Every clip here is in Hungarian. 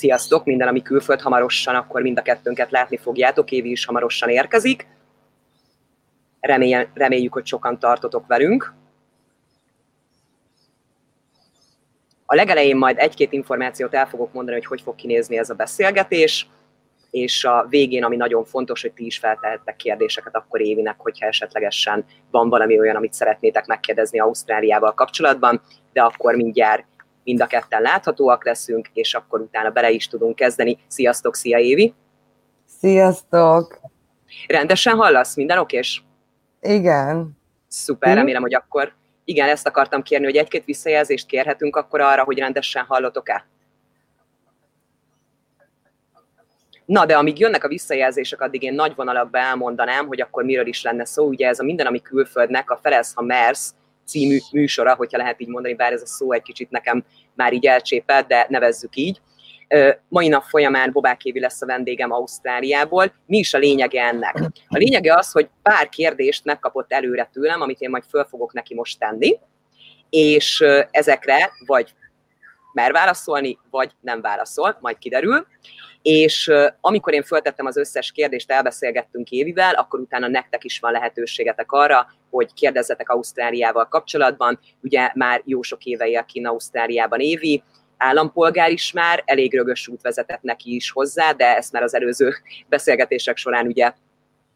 Sziasztok, minden, ami külföld hamarosan, akkor mind a kettőnket látni fogjátok, Évi is hamarosan érkezik. Remély, reméljük, hogy sokan tartotok velünk. A legelején majd egy-két információt el fogok mondani, hogy hogy fog kinézni ez a beszélgetés, és a végén, ami nagyon fontos, hogy ti is feltehettek kérdéseket akkor Évinek, hogyha esetlegesen van valami olyan, amit szeretnétek megkérdezni Ausztráliával kapcsolatban, de akkor mindjárt mind a ketten láthatóak leszünk, és akkor utána bele is tudunk kezdeni. Sziasztok, szia Évi! Sziasztok! Rendesen hallasz? Minden okés? Igen. Szuper, remélem, hogy akkor igen, ezt akartam kérni, hogy egy-két visszajelzést kérhetünk akkor arra, hogy rendesen hallotok-e? Na, de amíg jönnek a visszajelzések, addig én nagy vonalakban elmondanám, hogy akkor miről is lenne szó. Ugye ez a Minden, ami külföldnek, a Felez, ha mersz című műsora, hogyha lehet így mondani, bár ez a szó egy kicsit nekem már így elcsépelt, de nevezzük így. Mai nap folyamán Bobák Évi lesz a vendégem Ausztráliából. Mi is a lényege ennek? A lényege az, hogy pár kérdést megkapott előre tőlem, amit én majd föl fogok neki most tenni, és ezekre vagy mer válaszolni, vagy nem válaszol, majd kiderül. És amikor én föltettem az összes kérdést, elbeszélgettünk Évivel, akkor utána nektek is van lehetőségetek arra, hogy kérdezzetek Ausztráliával kapcsolatban. Ugye már jó sok éve él kint Ausztráliában Évi, állampolgár is már, elég rögös út vezetett neki is hozzá, de ezt már az előző beszélgetések során ugye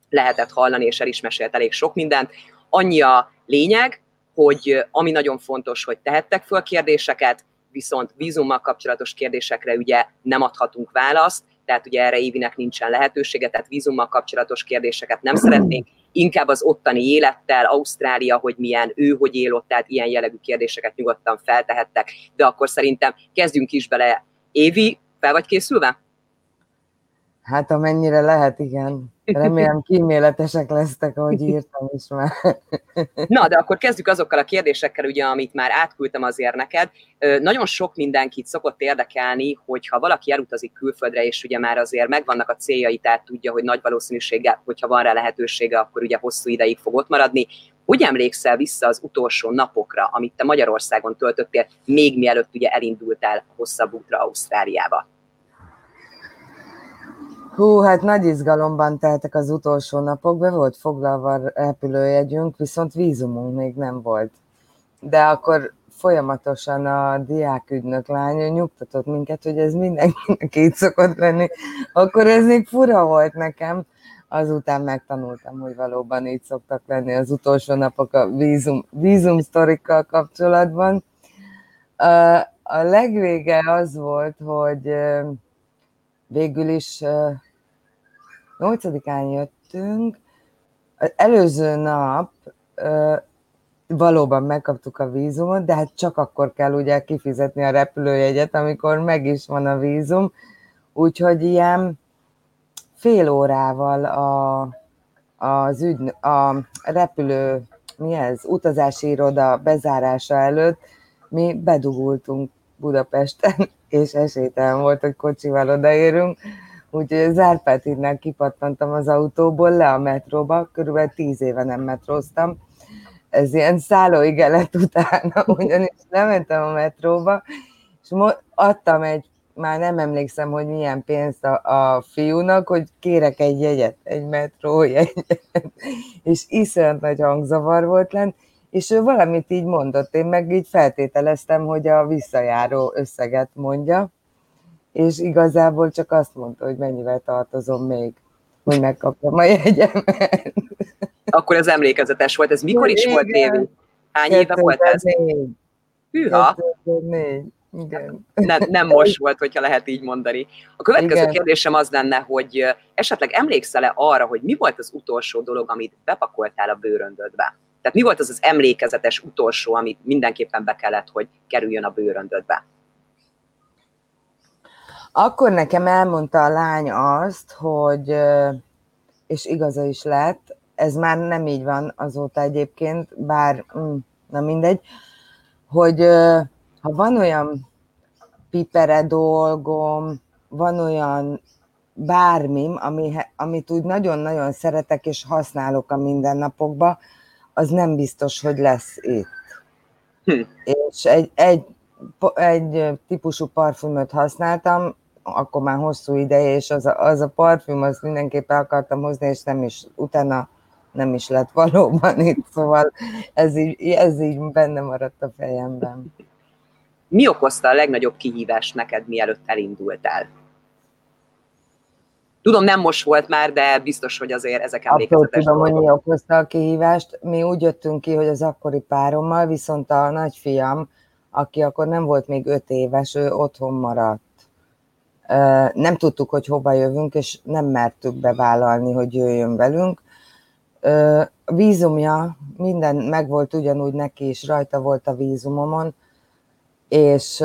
lehetett hallani, és el is mesélt elég sok mindent. Annyi a lényeg, hogy ami nagyon fontos, hogy tehettek föl kérdéseket, viszont vízummal kapcsolatos kérdésekre ugye nem adhatunk választ, tehát ugye erre Évinek nincsen lehetősége, tehát vízummal kapcsolatos kérdéseket nem szeretnénk, inkább az ottani élettel, Ausztrália, hogy milyen, ő hogy él ott, tehát ilyen jellegű kérdéseket nyugodtan feltehettek, de akkor szerintem kezdjünk is bele. Évi, fel vagy készülve? Hát amennyire lehet, igen. Remélem kíméletesek lesztek, ahogy írtam is már. Na, de akkor kezdjük azokkal a kérdésekkel, ugye, amit már átküldtem azért neked. Nagyon sok mindenkit szokott érdekelni, hogyha valaki elutazik külföldre, és ugye már azért megvannak a céljai, tehát tudja, hogy nagy valószínűsége, hogyha van rá lehetősége, akkor ugye hosszú ideig fog ott maradni. Hogy emlékszel vissza az utolsó napokra, amit te Magyarországon töltöttél, még mielőtt ugye elindultál hosszabb útra Ausztráliába? Hú, hát nagy izgalomban teltek az utolsó napok, be volt foglalva a repülőjegyünk, viszont vízumunk még nem volt. De akkor folyamatosan a diákügynök lánya nyugtatott minket, hogy ez mindenkinek így szokott lenni. Akkor ez még fura volt nekem. Azután megtanultam, hogy valóban így szoktak lenni az utolsó napok a vízum, vízum sztorikkal kapcsolatban. A legvége az volt, hogy végül is 8-án jöttünk, az előző nap valóban megkaptuk a vízumot, de hát csak akkor kell ugye kifizetni a repülőjegyet, amikor meg is van a vízum, úgyhogy ilyen fél órával a, az ügy, a repülő, mi ez, utazási iroda bezárása előtt mi bedugultunk Budapesten, és esélytelen volt, hogy kocsival odaérünk, úgyhogy Zárpát innen kipattantam az autóból le a metróba, körülbelül tíz éve nem metróztam, ez ilyen szállóigelet utána, ugyanis lementem a metróba, és adtam egy, már nem emlékszem, hogy milyen pénzt a, a fiúnak, hogy kérek egy jegyet, egy metró jegyet, és iszonyat nagy hangzavar volt lent, és ő valamit így mondott, én meg így feltételeztem, hogy a visszajáró összeget mondja, és igazából csak azt mondta, hogy mennyivel tartozom még, hogy megkaptam a jegyemet. Akkor ez emlékezetes volt. Ez mikor is volt, Évi? Hány éve volt ez? Hűha! Igen. Nem, nem most volt, hogyha lehet így mondani. A következő Igen. kérdésem az lenne, hogy esetleg emlékszel-e arra, hogy mi volt az utolsó dolog, amit bepakoltál a bőröndödbe? Tehát mi volt az az emlékezetes utolsó, amit mindenképpen be kellett, hogy kerüljön a bőröndödbe? Akkor nekem elmondta a lány azt, hogy, és igaza is lett, ez már nem így van azóta egyébként, bár mm, na mindegy, hogy ha van olyan pipere dolgom, van olyan bármim, ami, amit úgy nagyon-nagyon szeretek és használok a mindennapokban, az nem biztos, hogy lesz itt. Hm. És egy, egy, egy típusú parfümöt használtam, akkor már hosszú ideje, és az a, az a parfüm, azt mindenképpen akartam hozni, és nem is, utána nem is lett valóban itt, szóval ez így, ez így benne maradt a fejemben. Mi okozta a legnagyobb kihívást neked, mielőtt elindultál? Tudom, nem most volt már, de biztos, hogy azért ezek emlékezetes tudom, dolgok. hogy mi okozta a kihívást. Mi úgy jöttünk ki, hogy az akkori párommal, viszont a nagyfiam, aki akkor nem volt még öt éves, ő otthon maradt. Nem tudtuk, hogy hova jövünk, és nem mertük bevállalni, hogy jöjjön velünk. A vízumja, minden megvolt ugyanúgy neki is, rajta volt a vízumomon, és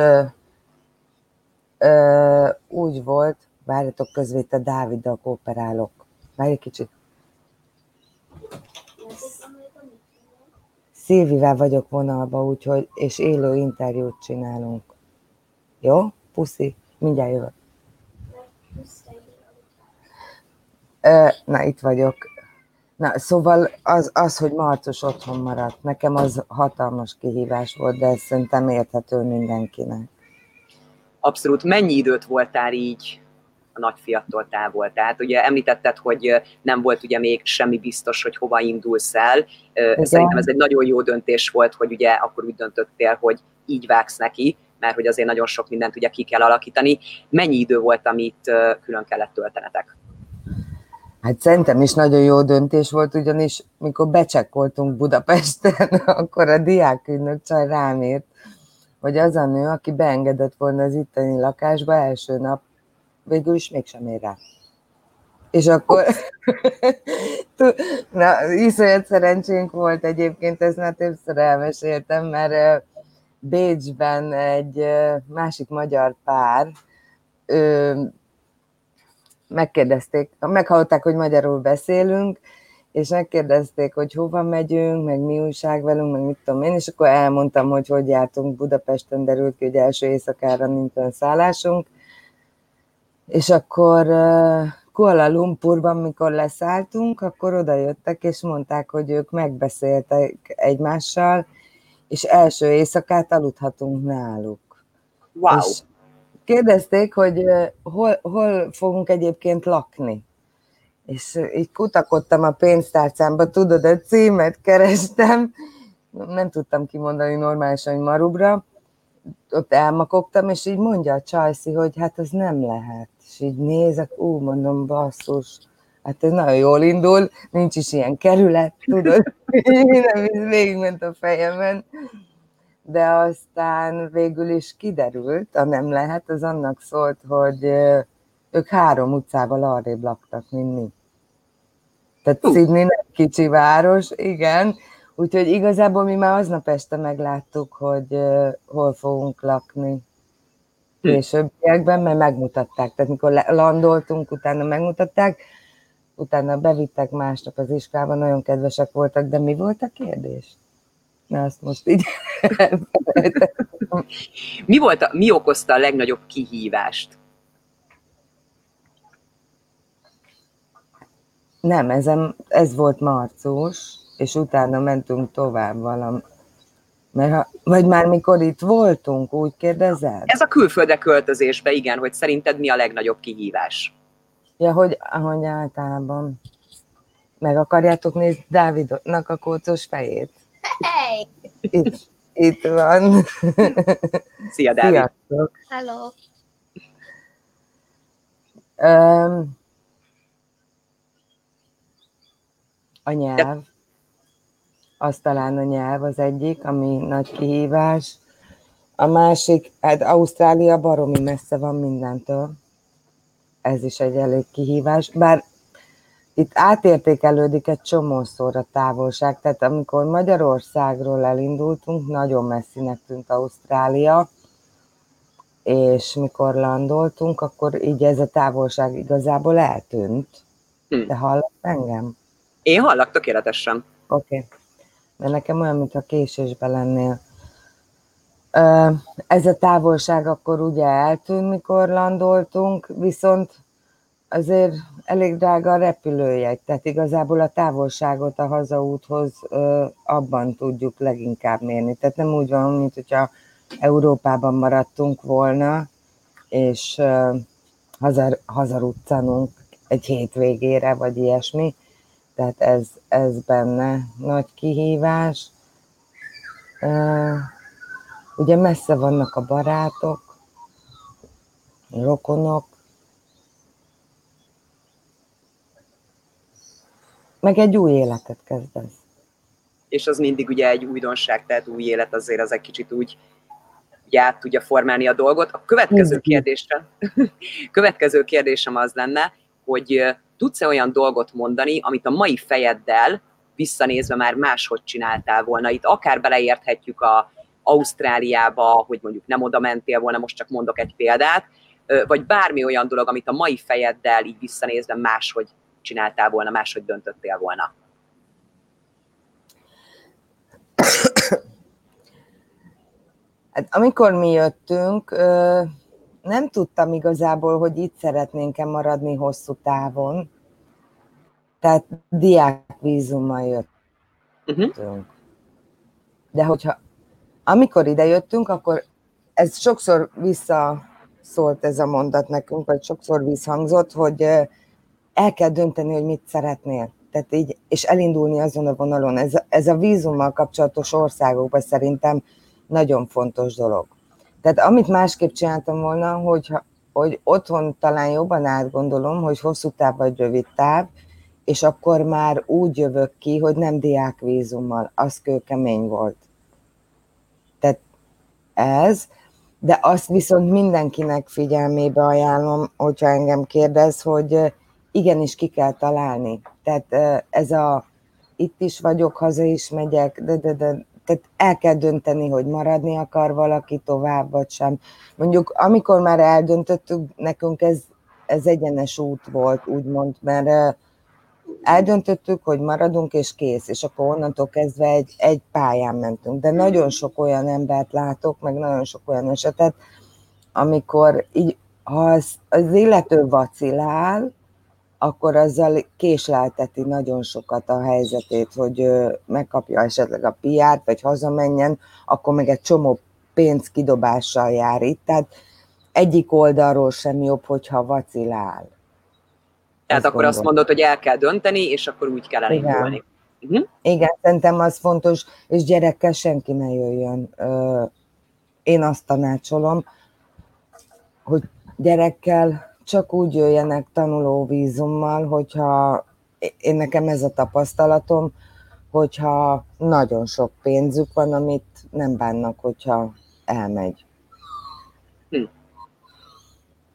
úgy volt, várjatok közvéte Dáviddal kooperálok. Várj egy kicsit. Szilvivel vagyok vonalba, úgyhogy, és élő interjút csinálunk. Jó? Puszi, mindjárt jövök. Na, itt vagyok. Na, szóval az, az, hogy Marcos otthon maradt, nekem az hatalmas kihívás volt, de ez szerintem érthető mindenkinek. Abszolút. Mennyi időt voltál így a nagyfiattól távol? Tehát ugye említetted, hogy nem volt ugye még semmi biztos, hogy hova indulsz el. Igen. Szerintem ez egy nagyon jó döntés volt, hogy ugye akkor úgy döntöttél, hogy így vágsz neki, mert hogy azért nagyon sok mindent ugye ki kell alakítani. Mennyi idő volt, amit külön kellett töltenetek? Hát szerintem is nagyon jó döntés volt, ugyanis mikor becsekkoltunk Budapesten, akkor a diákügynök csaj rám írt, hogy az a nő, aki beengedett volna az itteni lakásba első nap, végül is mégsem ér rá. És akkor, na, iszonyat szerencsénk volt egyébként, ezt már többször elmeséltem, mert Bécsben egy másik magyar pár, megkérdezték, meghallották, hogy magyarul beszélünk, és megkérdezték, hogy hova megyünk, meg mi újság velünk, meg mit tudom én, és akkor elmondtam, hogy hogy jártunk Budapesten, derült ki, hogy első éjszakára nincsen szállásunk, és akkor Kuala Lumpurban, mikor leszálltunk, akkor oda jöttek, és mondták, hogy ők megbeszéltek egymással, és első éjszakát aludhatunk náluk. Wow. És kérdezték, hogy hol, hol fogunk egyébként lakni. És így kutakodtam a pénztárcámba, tudod, a címet kerestem, nem tudtam kimondani normálisan, hogy Marubra, ott elmakogtam, és így mondja a Csajci, hogy hát ez nem lehet. És így nézek, ú, mondom, basszus, hát ez nagyon jól indul, nincs is ilyen kerület, tudod, minden végigment a fejemen de aztán végül is kiderült, a nem lehet, az annak szólt, hogy ők három utcával arrébb laktak, mint mi. Tehát uh. Sydney nem kicsi város, igen, úgyhogy igazából mi már aznap este megláttuk, hogy hol fogunk lakni hm. későbbiekben, mert megmutatták. Tehát mikor landoltunk, utána megmutatták, utána bevittek másnap az iskolába, nagyon kedvesek voltak, de mi volt a kérdés? Na, ezt most így mi, volt a, mi okozta a legnagyobb kihívást? Nem, ez, ez volt marcus, és utána mentünk tovább valam. Mert ha, vagy már mikor itt voltunk, úgy kérdezed? Ez a külföldre költözésbe, igen, hogy szerinted mi a legnagyobb kihívás? Ja, hogy, hogy általában. Meg akarjátok nézni Dávidnak a kócos fejét? Hey! Itt, itt van. Szia, Dávid! Sziasztok! Hello! Um, a nyelv, az talán a nyelv az egyik, ami nagy kihívás. A másik, hát Ausztrália baromi messze van mindentől. Ez is egy elég kihívás. Bár itt átértékelődik egy csomószor a távolság, tehát amikor Magyarországról elindultunk, nagyon messzinek tűnt Ausztrália, és mikor landoltunk, akkor így ez a távolság igazából eltűnt. Hm. De hallott engem? Én hallak tökéletesen. Oké. Okay. Mert nekem olyan, mintha késésben lennél. Ez a távolság akkor ugye eltűnt, mikor landoltunk, viszont azért elég drága a repülőjegy, tehát igazából a távolságot a hazaúthoz ö, abban tudjuk leginkább mérni. Tehát nem úgy van, mint hogyha Európában maradtunk volna, és ö, hazar, hazaruccanunk egy hétvégére, vagy ilyesmi. Tehát ez, ez benne nagy kihívás. Ugye messze vannak a barátok, rokonok, meg egy új életet kezdesz. És az mindig ugye egy újdonság, tehát új élet azért az egy kicsit úgy ugye át tudja formálni a dolgot. A következő kérdésre, következő kérdésem az lenne, hogy tudsz-e olyan dolgot mondani, amit a mai fejeddel visszanézve már máshogy csináltál volna. Itt akár beleérthetjük a Ausztráliába, hogy mondjuk nem oda mentél volna, most csak mondok egy példát, vagy bármi olyan dolog, amit a mai fejeddel így visszanézve máshogy csináltál volna, máshogy döntöttél volna. Hát, amikor mi jöttünk, nem tudtam igazából, hogy itt szeretnénk-e maradni hosszú távon. Tehát diákvízummal jöttünk. Uh-huh. De hogyha amikor ide jöttünk, akkor ez sokszor visszaszólt ez a mondat nekünk, vagy sokszor visszhangzott, hogy el kell dönteni, hogy mit szeretnél. Tehát így, és elindulni azon a vonalon. Ez, ez a vízummal kapcsolatos országokban szerintem nagyon fontos dolog. Tehát amit másképp csináltam volna, hogy, hogy otthon talán jobban átgondolom, hogy hosszú táv vagy rövid táv, és akkor már úgy jövök ki, hogy nem diákvízummal, az kőkemény volt. Tehát ez, de azt viszont mindenkinek figyelmébe ajánlom, hogyha engem kérdez, hogy igenis ki kell találni. Tehát ez a itt is vagyok, haza is megyek, de, de, de tehát el kell dönteni, hogy maradni akar valaki tovább, vagy sem. Mondjuk, amikor már eldöntöttük, nekünk ez, ez egyenes út volt, úgymond, mert eldöntöttük, hogy maradunk, és kész, és akkor onnantól kezdve egy, egy pályán mentünk. De nagyon sok olyan embert látok, meg nagyon sok olyan esetet, amikor így, ha az, az illető vacilál, akkor azzal késlelteti nagyon sokat a helyzetét, hogy megkapja esetleg a piát, vagy hazamenjen, akkor meg egy csomó pénz kidobással jár itt. Tehát egyik oldalról sem jobb, hogyha vacilál. Tehát akkor gondol. azt mondod, hogy el kell dönteni, és akkor úgy kell elindulni. Igen. Uh-huh. Igen, szerintem az fontos, és gyerekkel senki ne jöjjön. Én azt tanácsolom, hogy gyerekkel csak úgy jöjjenek tanulóvízummal, hogyha én nekem ez a tapasztalatom, hogyha nagyon sok pénzük van, amit nem bánnak, hogyha elmegy. Hm.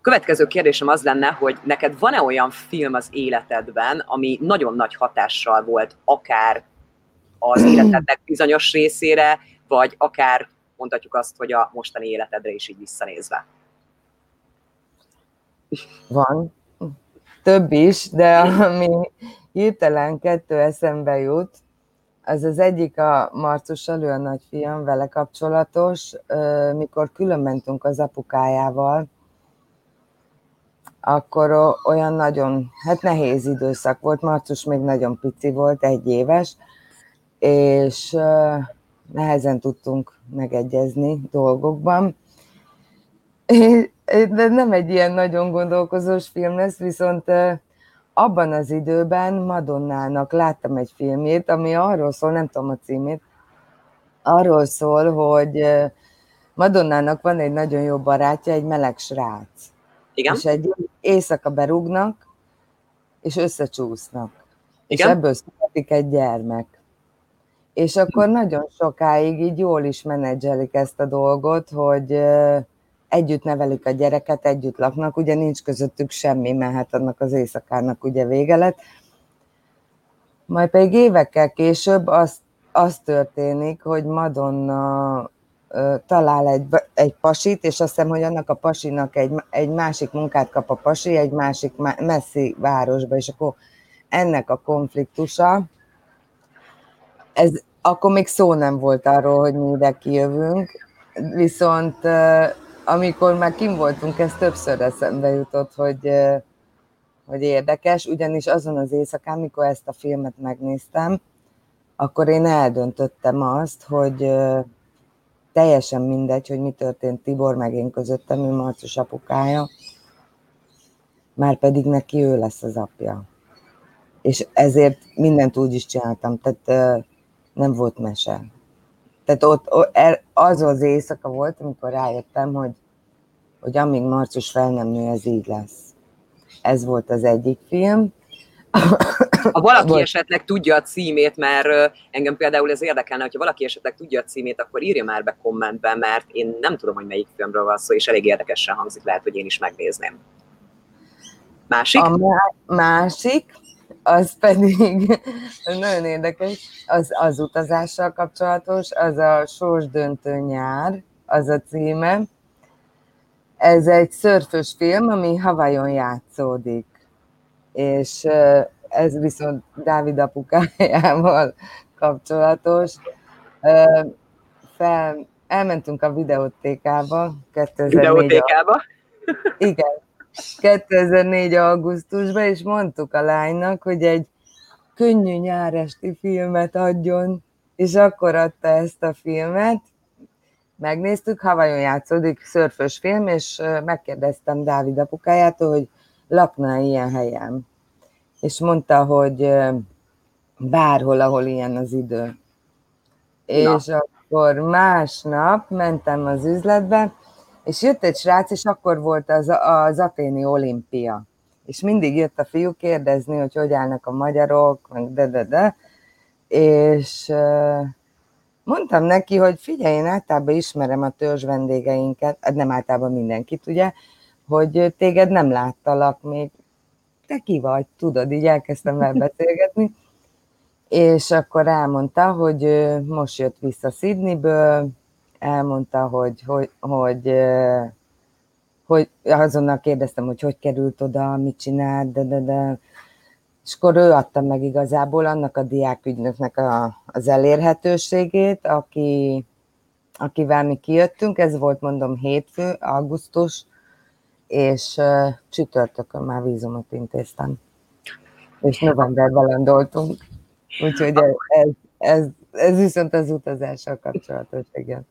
Következő kérdésem az lenne, hogy neked van-e olyan film az életedben, ami nagyon nagy hatással volt, akár az életednek bizonyos részére, vagy akár mondhatjuk azt, hogy a mostani életedre is így visszanézve? Van. Több is, de ami hirtelen kettő eszembe jut, az az egyik a Marcus Alő, a nagyfiam, vele kapcsolatos, mikor külön mentünk az apukájával, akkor olyan nagyon, hát nehéz időszak volt, Marcus még nagyon pici volt, egy éves, és nehezen tudtunk megegyezni dolgokban, de nem egy ilyen nagyon gondolkozós film lesz, viszont abban az időben Madonnának láttam egy filmét, ami arról szól, nem tudom a címét, arról szól, hogy Madonnának van egy nagyon jó barátja, egy meleg srác. Igen? És egy éjszaka berúgnak, és összecsúsznak. Igen? És ebből születik egy gyermek. És akkor nagyon sokáig így jól is menedzselik ezt a dolgot, hogy együtt nevelik a gyereket, együtt laknak, ugye nincs közöttük semmi, mert hát annak az éjszakának ugye vége lett. Majd pedig évekkel később az, az történik, hogy Madonna talál egy, egy pasit, és azt hiszem, hogy annak a pasinak egy, egy másik munkát kap a pasi, egy másik messzi városba, és akkor ennek a konfliktusa, ez, akkor még szó nem volt arról, hogy mi ide kijövünk, viszont amikor már kim voltunk, ez többször eszembe jutott, hogy, hogy érdekes, ugyanis azon az éjszakán, amikor ezt a filmet megnéztem, akkor én eldöntöttem azt, hogy teljesen mindegy, hogy mi történt Tibor meg én közöttem, ő Marcus apukája, már pedig neki ő lesz az apja. És ezért mindent úgy is csináltam, tehát nem volt mese. Tehát ott, az az éjszaka volt, amikor rájöttem, hogy, hogy amíg Marcus fel nem nő, ez így lesz. Ez volt az egyik film. Ha valaki volt. esetleg tudja a címét, mert engem például ez érdekelne, hogyha valaki esetleg tudja a címét, akkor írja már be kommentben, mert én nem tudom, hogy melyik filmről van szó, és elég érdekesen hangzik, lehet, hogy én is megnézném. Másik? A másik, az pedig nagyon érdekes, az, az utazással kapcsolatos, az a Sorsdöntő nyár, az a címe. Ez egy szörfös film, ami Havajon játszódik, és ez viszont Dávid apukájával kapcsolatos. Fel, elmentünk a videótékába 2004 Videótékába? Igen, 2004. augusztusban, és mondtuk a lánynak, hogy egy könnyű nyáresti filmet adjon, és akkor adta ezt a filmet. Megnéztük, Havajon játszódik, szörfös film, és megkérdeztem Dávid apukájától, hogy lakna ilyen helyen. És mondta, hogy bárhol, ahol ilyen az idő. Na. És akkor másnap mentem az üzletbe, és jött egy srác, és akkor volt az, az aténi olimpia. És mindig jött a fiú kérdezni, hogy hogy állnak a magyarok, meg de, de, de. És mondtam neki, hogy figyelj, én általában ismerem a törzs vendégeinket, hát nem általában mindenkit, ugye, hogy téged nem láttalak még, te ki vagy, tudod, így elkezdtem vele beszélgetni, és akkor elmondta, hogy most jött vissza Sydneyből, elmondta, hogy, hogy, hogy, hogy azonnal kérdeztem, hogy hogy került oda, mit csinált, de, de, de. És akkor ő adta meg igazából annak a diákügynöknek a, az elérhetőségét, aki, akivel mi kijöttünk, ez volt mondom hétfő, augusztus, és uh, csütörtökön már vízumot intéztem. És novemberben landoltunk. Úgyhogy ez, ez, ez, ez viszont az utazással kapcsolatos, igen.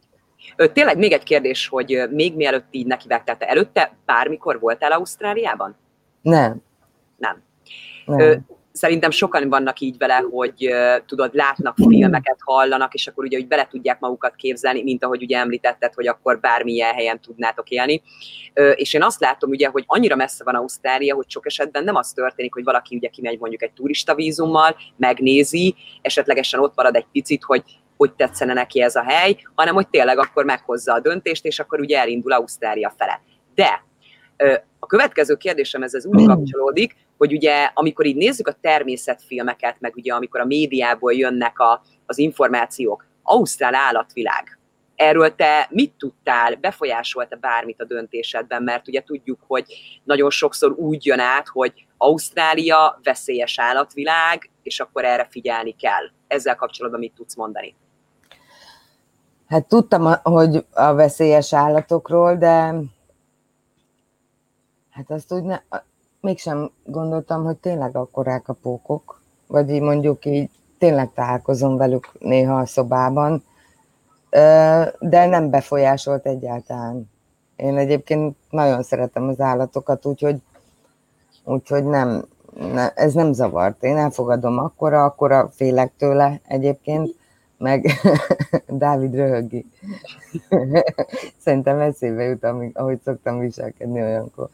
Tényleg még egy kérdés, hogy még mielőtt így nekivágtál, te előtte bármikor voltál Ausztráliában? Nem. Nem. Nem. Szerintem sokan vannak így vele, hogy tudod, látnak filmeket, hallanak, és akkor ugye, hogy bele tudják magukat képzelni, mint ahogy ugye említetted, hogy akkor bármilyen helyen tudnátok élni. És én azt látom ugye, hogy annyira messze van Ausztrália, hogy sok esetben nem az történik, hogy valaki ugye kimegy mondjuk egy turista vízummal, megnézi, esetlegesen ott marad egy picit, hogy hogy tetszene neki ez a hely, hanem hogy tényleg akkor meghozza a döntést, és akkor ugye elindul Ausztrália fele. De a következő kérdésem ez, ez úgy kapcsolódik, hogy ugye amikor így nézzük a természetfilmeket, meg ugye amikor a médiából jönnek a, az információk, Ausztrál állatvilág, Erről te mit tudtál, befolyásolta bármit a döntésedben, mert ugye tudjuk, hogy nagyon sokszor úgy jön át, hogy Ausztrália veszélyes állatvilág, és akkor erre figyelni kell. Ezzel kapcsolatban mit tudsz mondani? Hát tudtam, hogy a veszélyes állatokról, de hát azt úgy ne, mégsem gondoltam, hogy tényleg akkorák a pókok, vagy így mondjuk így tényleg találkozom velük néha a szobában, de nem befolyásolt egyáltalán. Én egyébként nagyon szeretem az állatokat, úgyhogy, úgyhogy nem, ne, ez nem zavart. Én elfogadom akkora, akkora félek tőle egyébként, meg Dávid röhögi. Szerintem eszébe jut, ahogy szoktam viselkedni olyankor.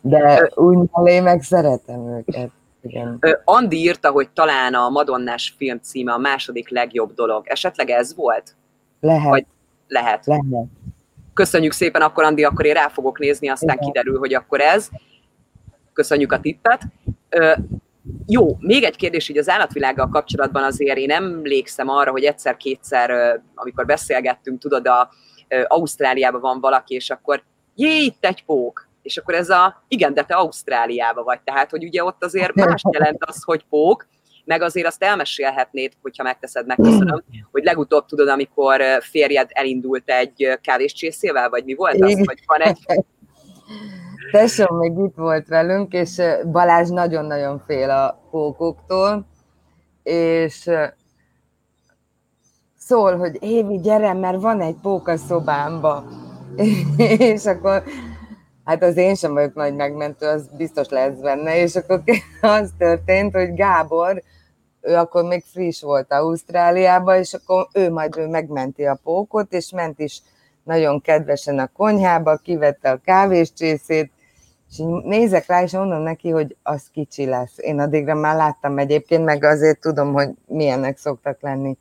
De úgy mellé meg szeretem őket. Igen. Andi írta, hogy talán a Madonnás film címe a második legjobb dolog. Esetleg ez volt? Lehet. Vagy lehet. Lehet. Köszönjük szépen, akkor Andi, akkor én rá fogok nézni, aztán Igen. kiderül, hogy akkor ez. Köszönjük a tippet. Jó, még egy kérdés így az állatvilággal kapcsolatban azért én emlékszem arra, hogy egyszer-kétszer, amikor beszélgettünk, tudod, a, Ausztráliában van valaki, és akkor jé, itt egy pók, és akkor ez a, igen, de te Ausztráliában vagy, tehát, hogy ugye ott azért más jelent az, hogy pók, meg azért azt elmesélhetnéd, hogyha megteszed, megköszönöm, hogy legutóbb tudod, amikor férjed elindult egy kávéscsészével, vagy mi volt az, hogy van egy Tesóm még itt volt velünk, és Balázs nagyon-nagyon fél a pókoktól, és szól, hogy Évi, gyere, mert van egy pók a szobámba. és akkor Hát az én sem vagyok nagy megmentő, az biztos lesz benne, és akkor az történt, hogy Gábor, ő akkor még friss volt Ausztráliában, és akkor ő majd ő megmenti a pókot, és ment is nagyon kedvesen a konyhába, kivette a kávéscsészét, és így nézek rá, és mondom neki, hogy az kicsi lesz. Én addigra már láttam egyébként, meg azért tudom, hogy milyenek szoktak lenni.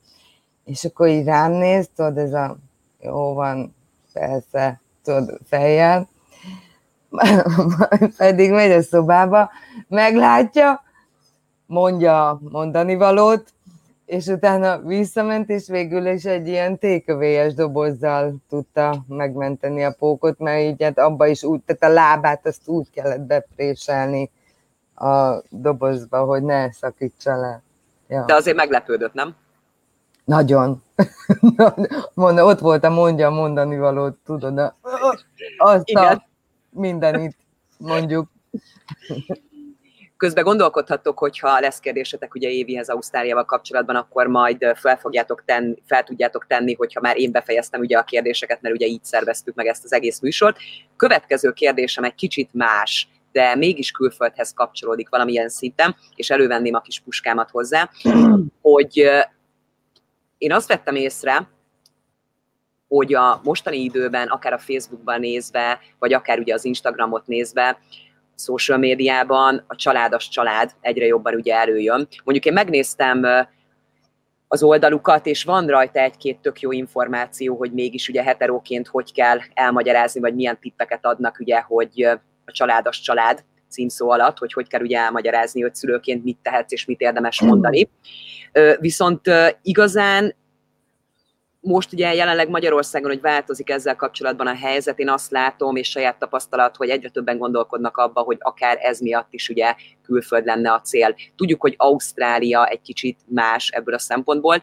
És akkor így rám néz, tudod, ez a jó van, persze, tudod, fejjel, pedig megy a szobába, meglátja, mondja mondani valót, és utána visszament, és végül is egy ilyen tékövélyes dobozzal tudta megmenteni a pókot, mert így hát abba is úgy, tehát a lábát azt úgy kellett bepréselni a dobozba, hogy ne szakítsa le. Ja. De azért meglepődött, nem? Nagyon. Mondja, ott volt a mondja mondani valót, tudod, azt a mindenit mondjuk. Közben gondolkodhatok, hogyha lesz kérdésetek ugye Évihez Ausztráliával kapcsolatban, akkor majd fel, fogjátok tenni, fel tudjátok tenni, hogyha már én befejeztem ugye a kérdéseket, mert ugye így szerveztük meg ezt az egész műsort. Következő kérdésem egy kicsit más, de mégis külföldhez kapcsolódik valamilyen szinten, és elővenném a kis puskámat hozzá, hogy én azt vettem észre, hogy a mostani időben, akár a Facebookban nézve, vagy akár ugye az Instagramot nézve, social médiában a családos család egyre jobban ugye előjön. Mondjuk én megnéztem az oldalukat, és van rajta egy-két tök jó információ, hogy mégis ugye heteróként hogy kell elmagyarázni, vagy milyen tippeket adnak ugye, hogy a családos család címszó alatt, hogy hogy kell ugye elmagyarázni, hogy szülőként mit tehetsz és mit érdemes mondani. Viszont igazán most ugye jelenleg Magyarországon, hogy változik ezzel kapcsolatban a helyzet, én azt látom, és saját tapasztalat, hogy egyre többen gondolkodnak abba, hogy akár ez miatt is ugye külföld lenne a cél. Tudjuk, hogy Ausztrália egy kicsit más ebből a szempontból.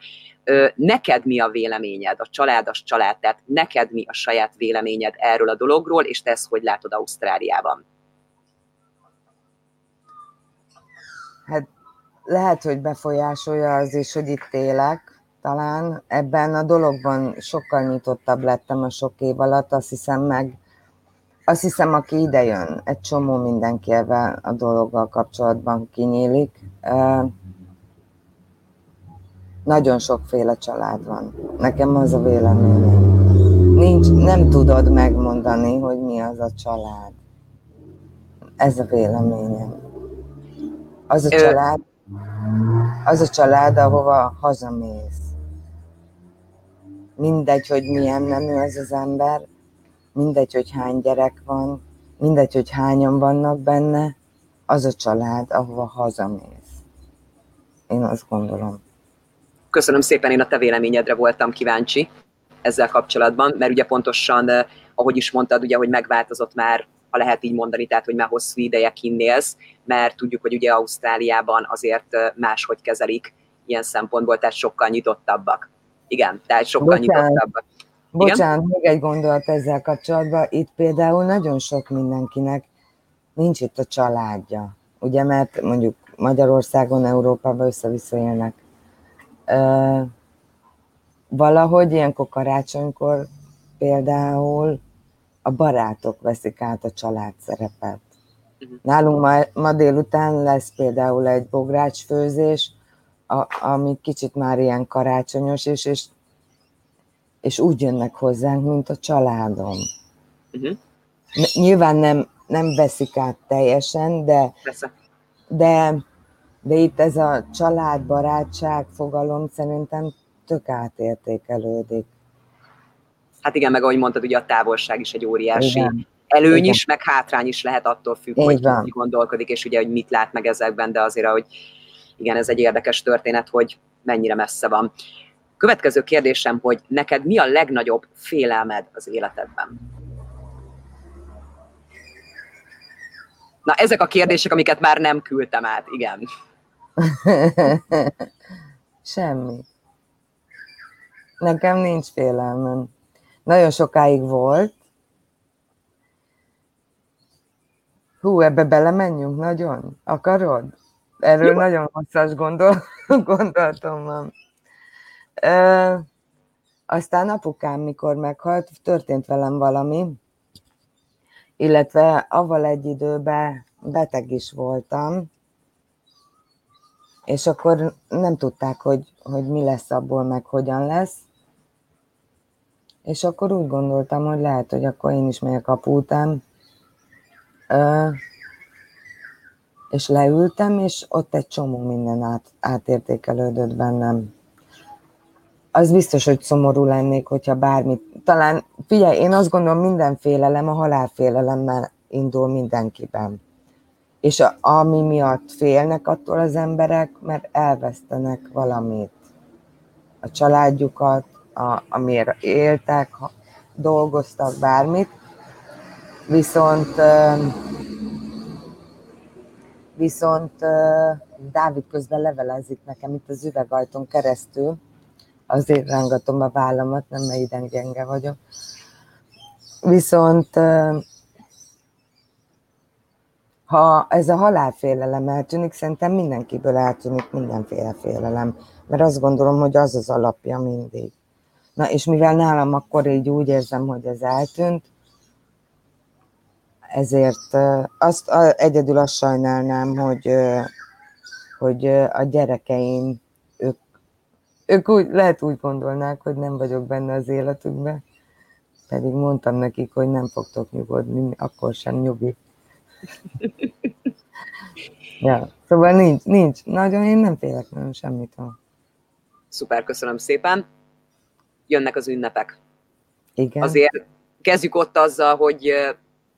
Neked mi a véleményed, a családos család, tehát neked mi a saját véleményed erről a dologról, és te ezt hogy látod Ausztráliában? Hát lehet, hogy befolyásolja az is, hogy itt élek, talán ebben a dologban sokkal nyitottabb lettem a sok év alatt, azt hiszem meg, azt hiszem, aki ide jön, egy csomó mindenki ebben a dologgal kapcsolatban kinyílik. Nagyon sokféle család van. Nekem az a véleményem. Nincs, nem tudod megmondani, hogy mi az a család. Ez a véleményem. Az a család, az a család, ahova hazamész mindegy, hogy milyen nemű ez az ember, mindegy, hogy hány gyerek van, mindegy, hogy hányan vannak benne, az a család, ahova hazamész. Én azt gondolom. Köszönöm szépen, én a te véleményedre voltam kíváncsi ezzel kapcsolatban, mert ugye pontosan, eh, ahogy is mondtad, ugye, hogy megváltozott már, ha lehet így mondani, tehát, hogy már hosszú ideje kinnélsz, mert tudjuk, hogy ugye Ausztráliában azért eh, máshogy kezelik ilyen szempontból, tehát sokkal nyitottabbak. Igen, tehát sokkal Bocsánat. nyitottabbak. Bocsánat, még egy gondolat ezzel kapcsolatban. Itt például nagyon sok mindenkinek nincs itt a családja. Ugye, mert mondjuk Magyarországon, Európában össze-vissza élnek. Ö, valahogy ilyenkor karácsonykor például a barátok veszik át a család szerepet. Uh-huh. Nálunk ma, ma délután lesz például egy bográcsfőzés, a, ami kicsit már ilyen karácsonyos, és, és, és úgy jönnek hozzánk, mint a családom. Uh-huh. Nyilván nem, nem veszik át teljesen, de, de, de itt ez a családbarátság fogalom szerintem tök átértékelődik. Hát igen, meg ahogy mondtad, ugye a távolság is egy óriási igen. előny igen. is, meg hátrány is lehet attól függ, Így hogy van. ki gondolkodik, és ugye, hogy mit lát meg ezekben, de azért, hogy igen, ez egy érdekes történet, hogy mennyire messze van. Következő kérdésem, hogy neked mi a legnagyobb félelmed az életedben? Na, ezek a kérdések, amiket már nem küldtem át, igen. Semmi. Nekem nincs félelmem. Nagyon sokáig volt. Hú, ebbe belemenjünk nagyon? Akarod? Erről Jó. nagyon hosszas gondol, gondolatom van. Ö, aztán apukám, mikor meghalt, történt velem valami, illetve avval egy időben beteg is voltam, és akkor nem tudták, hogy, hogy mi lesz abból, meg hogyan lesz. És akkor úgy gondoltam, hogy lehet, hogy akkor én is megyek a után. És leültem, és ott egy csomó minden át, átértékelődött bennem. Az biztos, hogy szomorú lennék, hogyha bármit. Talán, figyelj, én azt gondolom, minden félelem a halálfélelemmel indul mindenkiben. És a, ami miatt félnek attól az emberek, mert elvesztenek valamit. A családjukat, a, amiért éltek, dolgoztak, bármit. Viszont viszont Dávid közben levelezik nekem itt az üvegajtón keresztül, azért rángatom a vállamat, nem mert idegen gyenge vagyok. Viszont ha ez a halálfélelem eltűnik, szerintem mindenkiből eltűnik mindenféle félelem, mert azt gondolom, hogy az az alapja mindig. Na, és mivel nálam akkor így úgy érzem, hogy ez eltűnt, ezért azt egyedül azt sajnálnám, hogy, hogy a gyerekeim, ők, ők úgy, lehet úgy gondolnák, hogy nem vagyok benne az életükben, pedig mondtam nekik, hogy nem fogtok nyugodni, akkor sem nyugi. ja, szóval nincs, nincs. Nagyon én nem félek nagyon semmit. Szuper, köszönöm szépen. Jönnek az ünnepek. Igen. Azért kezdjük ott azzal, hogy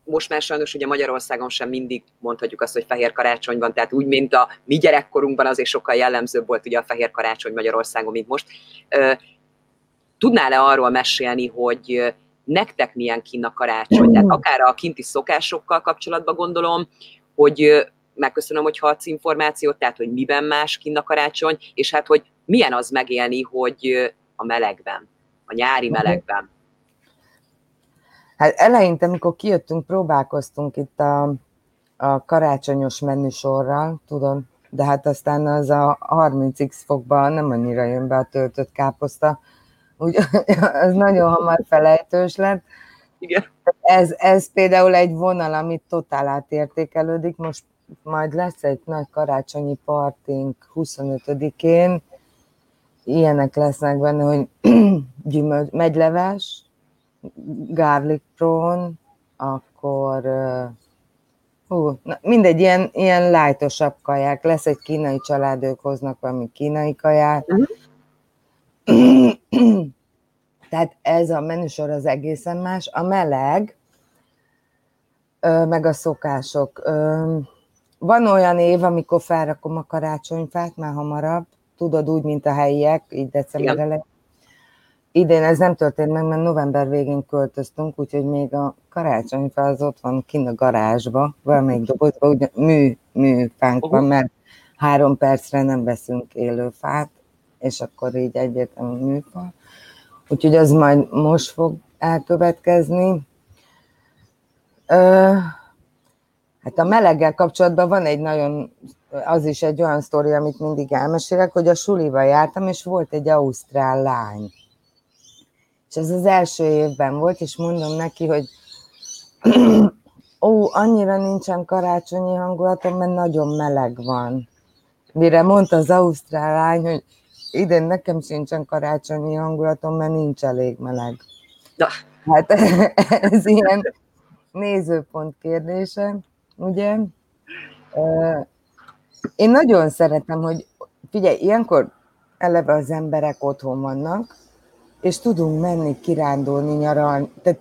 most már sajnos ugye Magyarországon sem mindig mondhatjuk azt, hogy fehér karácsony van, tehát úgy, mint a mi gyerekkorunkban azért sokkal jellemzőbb volt ugye a fehér karácsony Magyarországon, mint most. Tudnál-e arról mesélni, hogy nektek milyen kín a karácsony? Tehát akár a kinti szokásokkal kapcsolatban gondolom, hogy megköszönöm, hogy adsz információt, tehát hogy miben más kín a karácsony, és hát hogy milyen az megélni, hogy a melegben, a nyári melegben. Hát eleinte, amikor kijöttünk, próbálkoztunk itt a, a karácsonyos menüsorral, tudod, de hát aztán az a 30x fokban nem annyira jön be a töltött káposzta, úgy, az nagyon hamar felejtős lett. Igen. Ez, ez például egy vonal, amit totál átértékelődik. Most majd lesz egy nagy karácsonyi partink 25-én. Ilyenek lesznek benne, hogy gyümölcs, megyleves, garlic prawn, akkor hú, na, mindegy, ilyen, ilyen lájtosabb kaják. Lesz egy kínai család, ők hoznak valami kínai kaját. Uh-huh. Tehát ez a menüsor az egészen más. A meleg, meg a szokások. Van olyan év, amikor felrakom a karácsonyfát, már hamarabb, tudod, úgy, mint a helyiek, így december elején. Idén ez nem történt meg, mert november végén költöztünk, úgyhogy még a karácsonyfa az ott van kint a garázsba, valamelyik dobozban, ugye mű, műfánk van, mert három percre nem veszünk élő fát, és akkor így egyértelmű műfa. Úgyhogy az majd most fog elkövetkezni. Ö, hát a meleggel kapcsolatban van egy nagyon, az is egy olyan sztori, amit mindig elmesélek, hogy a suliba jártam, és volt egy ausztrál lány és ez az első évben volt, és mondom neki, hogy ó, annyira nincsen karácsonyi hangulatom, mert nagyon meleg van. Mire mondta az ausztrál lány, hogy idén nekem sincsen karácsonyi hangulatom, mert nincs elég meleg. Na. Hát ez ilyen nézőpont kérdése, ugye? Én nagyon szeretem, hogy figyelj, ilyenkor eleve az emberek otthon vannak, és tudunk menni, kirándulni, nyaralni. Tehát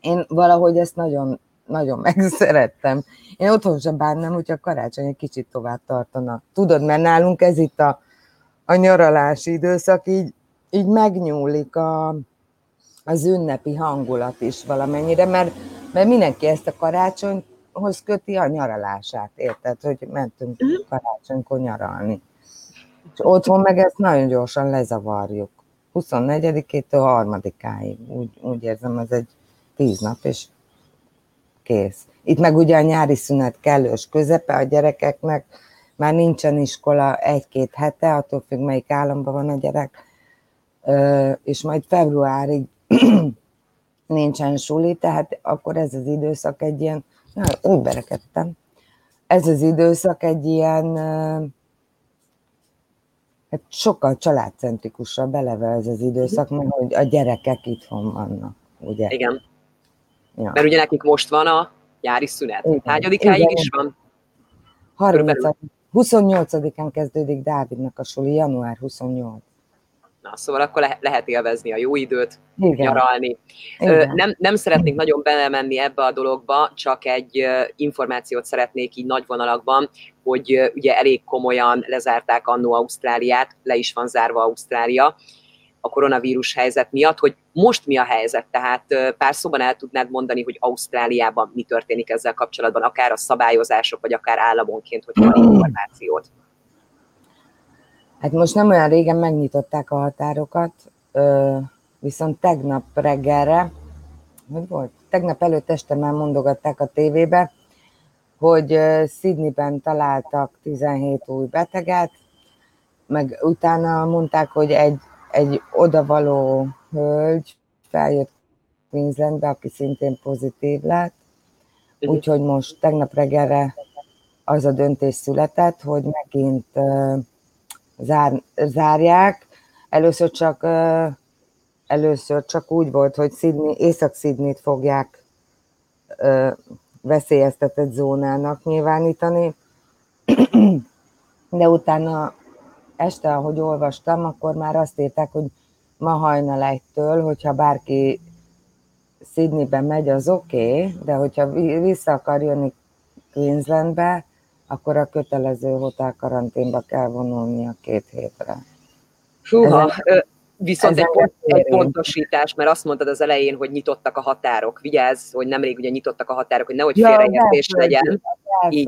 én valahogy ezt nagyon, nagyon megszerettem. Én otthon sem bánnám, hogyha karácsony egy kicsit tovább tartana. Tudod, mert nálunk ez itt a, a nyaralási időszak, így, így megnyúlik a, az ünnepi hangulat is valamennyire, mert, mert mindenki ezt a karácsonyhoz köti a nyaralását, érted, hogy mentünk mhm. karácsonykor nyaralni. És otthon meg ezt nagyon gyorsan lezavarjuk. 24-től 3-áig. Úgy, úgy érzem, ez egy tíz nap, és kész. Itt meg ugye a nyári szünet kellős közepe a gyerekeknek, már nincsen iskola egy-két hete, attól függ, melyik államban van a gyerek, és majd februárig nincsen suli, tehát akkor ez az időszak egy ilyen, na, úgy berekedtem, ez az időszak egy ilyen, hát sokkal családcentrikusabb eleve ez az időszak, mert hogy a gyerekek itthon vannak, ugye? Igen. Ja. Mert ugye nekik most van a nyári szünet. Igen. Hányadikáig is van? 30, 28-án kezdődik Dávidnak a suli, január 28. Na, szóval akkor le- lehet élvezni a jó időt, Igen. nyaralni. Igen. Nem, nem szeretnék nagyon belemenni ebbe a dologba, csak egy információt szeretnék így nagy vonalakban, hogy ugye elég komolyan lezárták annó Ausztráliát, le is van zárva Ausztrália a koronavírus helyzet miatt, hogy most mi a helyzet, tehát pár szóban el tudnád mondani, hogy Ausztráliában mi történik ezzel kapcsolatban, akár a szabályozások, vagy akár államonként, hogy van információt. Hát most nem olyan régen megnyitották a határokat, viszont tegnap reggelre, hogy volt? Tegnap előtt este már mondogatták a tévébe, hogy Sydneyben találtak 17 új beteget, meg utána mondták, hogy egy, egy odavaló hölgy feljött Queenslandbe, aki szintén pozitív lett, úgyhogy most tegnap reggelre az a döntés született, hogy megint zár, zárják. Először csak, először csak úgy volt, hogy Sydney, Észak-Szidnit fogják veszélyeztetett zónának nyilvánítani, de utána este, ahogy olvastam, akkor már azt írták, hogy ma hajnal egytől, hogyha bárki Sydneyben megy, az oké, okay, de hogyha vissza akar jönni Queenslandbe, akkor a kötelező hotel karanténba kell vonulni a két hétre. Húha, viszont egy, pont, egy pontosítás, mert azt mondtad az elején, hogy nyitottak a határok. Vigyázz, hogy nemrég ugye nyitottak a határok, hogy nehogy ja, félreértés legyen. Oké,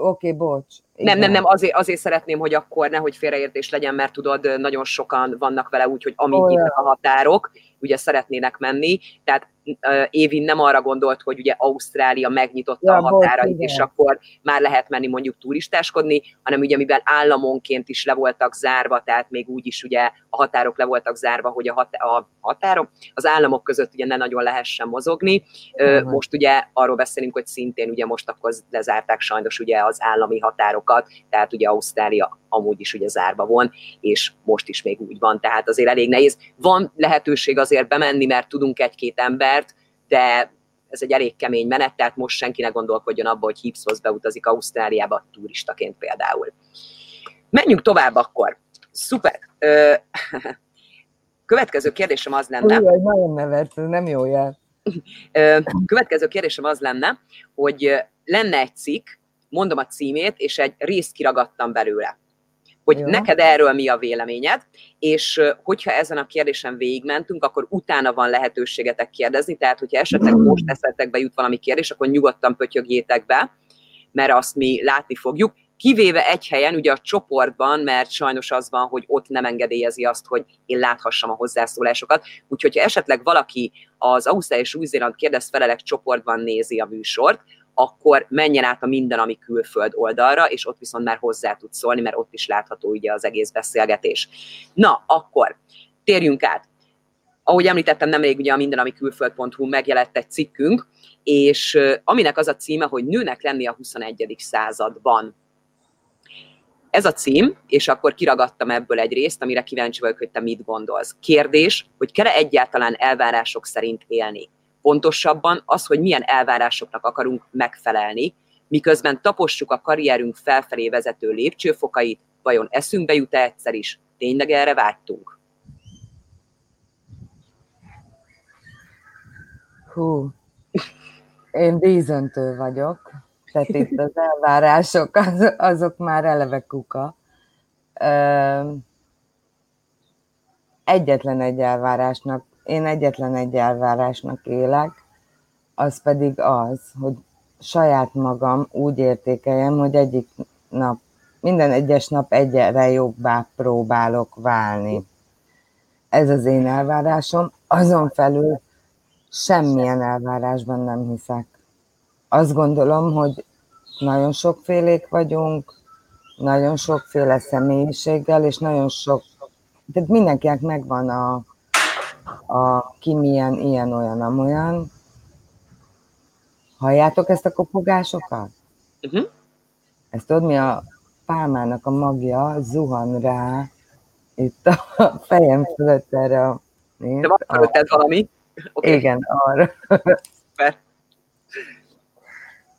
okay, bocs. Nem, nem, nem, azért, azért szeretném, hogy akkor nehogy félreértés legyen, mert tudod, nagyon sokan vannak vele úgy, hogy amíg nyitnak a határok, ugye szeretnének menni, tehát Évin nem arra gondolt, hogy ugye Ausztrália megnyitotta ja, a határait, és akkor már lehet menni mondjuk turistáskodni, hanem ugye mivel államonként is le voltak zárva, tehát még úgy is ugye a határok le voltak zárva, hogy a, hat- a határok az államok között ugye ne nagyon lehessen mozogni. Uh-huh. Most ugye arról beszélünk, hogy szintén ugye most akkor lezárták sajnos ugye az állami határokat, tehát ugye Ausztrália amúgy is ugye zárva van, és most is még úgy van, tehát azért elég nehéz. Van lehetőség azért bemenni, mert tudunk egy-két embert, de ez egy elég kemény menet, tehát most senki ne gondolkodjon abba, hogy Hipshoz beutazik Ausztráliába turistaként például. Menjünk tovább akkor. Szuper. Következő kérdésem az lenne... Új, nagyon nevet, nem jó jel. Következő kérdésem az lenne, hogy lenne egy cikk, mondom a címét, és egy részt kiragadtam belőle hogy Jó. neked erről mi a véleményed, és hogyha ezen a kérdésen végigmentünk, akkor utána van lehetőségetek kérdezni, tehát hogyha esetleg most eszetekbe jut valami kérdés, akkor nyugodtan pötyögjétek be, mert azt mi látni fogjuk, kivéve egy helyen, ugye a csoportban, mert sajnos az van, hogy ott nem engedélyezi azt, hogy én láthassam a hozzászólásokat. Úgyhogy ha esetleg valaki az Ausztrál és Új-Zéland kérdez felelek csoportban nézi a műsort, akkor menjen át a minden, ami külföld oldalra, és ott viszont már hozzá tud szólni, mert ott is látható ugye az egész beszélgetés. Na, akkor térjünk át. Ahogy említettem, nemrég ugye a minden, ami külföld.hu megjelent egy cikkünk, és aminek az a címe, hogy nőnek lenni a 21. században. Ez a cím, és akkor kiragadtam ebből egy részt, amire kíváncsi vagyok, hogy te mit gondolsz. Kérdés, hogy kell-e egyáltalán elvárások szerint élni? Pontosabban az, hogy milyen elvárásoknak akarunk megfelelni, miközben tapossuk a karrierünk felfelé vezető lépcsőfokait, vajon eszünkbe jut-e egyszer is? Tényleg erre vágytunk? Hú, én dízöntő vagyok, tehát itt az elvárások, az, azok már eleve kuka. Egyetlen egy elvárásnak én egyetlen egy elvárásnak élek, az pedig az, hogy saját magam úgy értékeljem, hogy egyik nap, minden egyes nap egyre jobbá próbálok válni. Ez az én elvárásom. Azon felül semmilyen elvárásban nem hiszek. Azt gondolom, hogy nagyon sokfélék vagyunk, nagyon sokféle személyiséggel, és nagyon sok, tehát mindenkinek megvan a, a ki milyen, ilyen, olyan, amolyan. Halljátok ezt a kopogásokat? Uh-huh. Ezt tudod, mi a pálmának a magja zuhan rá itt a fejem fölött erre a... De van fölötted valami? Okay. Igen, arra. Szuper.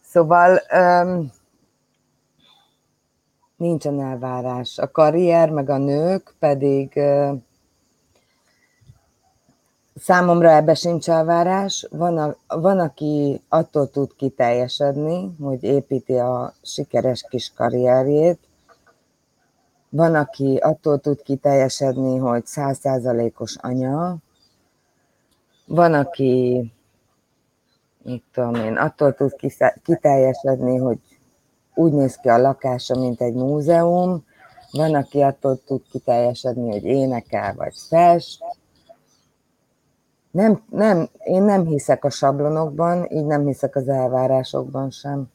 Szóval um, nincsen elvárás. A karrier, meg a nők pedig uh, számomra ebbe sincs elvárás. Van, a, van, aki attól tud kiteljesedni, hogy építi a sikeres kis karrierjét, van, aki attól tud kiteljesedni, hogy százszázalékos anya, van, aki, mit tudom én, attól tud kiteljesedni, hogy úgy néz ki a lakása, mint egy múzeum, van, aki attól tud kiteljesedni, hogy énekel vagy fest. Nem, nem, én nem hiszek a sablonokban, így nem hiszek az elvárásokban sem.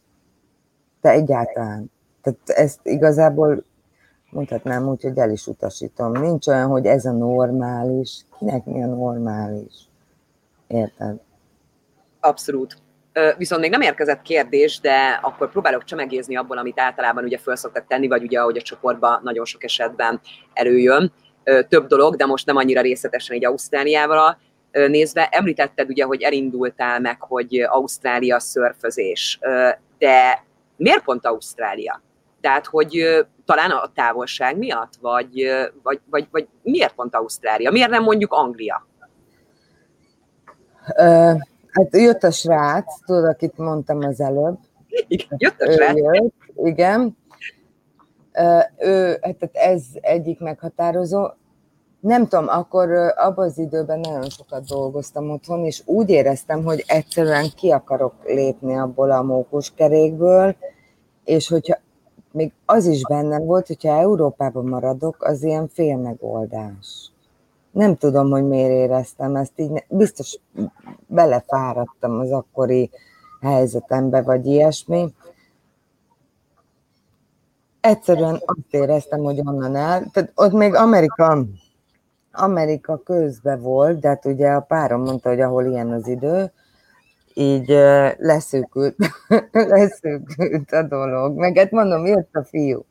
De egyáltalán. Tehát ezt igazából mondhatnám úgy, hogy el is utasítom. Nincs olyan, hogy ez a normális. Kinek mi a normális? Érted? Abszolút. Viszont még nem érkezett kérdés, de akkor próbálok csemegézni abból, amit általában ugye föl szoktak tenni, vagy ugye ahogy a csoportban nagyon sok esetben előjön. Több dolog, de most nem annyira részletesen egy Ausztráliával nézve. Említetted ugye, hogy elindultál meg, hogy Ausztrália szörfözés. De miért pont Ausztrália? Tehát, hogy talán a távolság miatt, vagy, vagy, vagy, vagy miért pont Ausztrália? Miért nem mondjuk Anglia? Uh, hát jött a srác, tudod, akit mondtam az előbb. Igen, jött a srác. Jött, igen. Uh, ő, hát ez egyik meghatározó. Nem tudom, akkor abban az időben nagyon sokat dolgoztam otthon, és úgy éreztem, hogy egyszerűen ki akarok lépni abból a mókuskerékből, és hogyha még az is bennem volt, hogyha Európában maradok, az ilyen félmegoldás. Nem tudom, hogy miért éreztem ezt így, biztos belefáradtam az akkori helyzetembe, vagy ilyesmi. Egyszerűen azt éreztem, hogy onnan el, tehát ott még Amerika, Amerika közbe volt, de hát ugye a párom mondta, hogy ahol ilyen az idő, így leszűkült, leszűkült a dolog. Meg hát mondom, jött a fiú.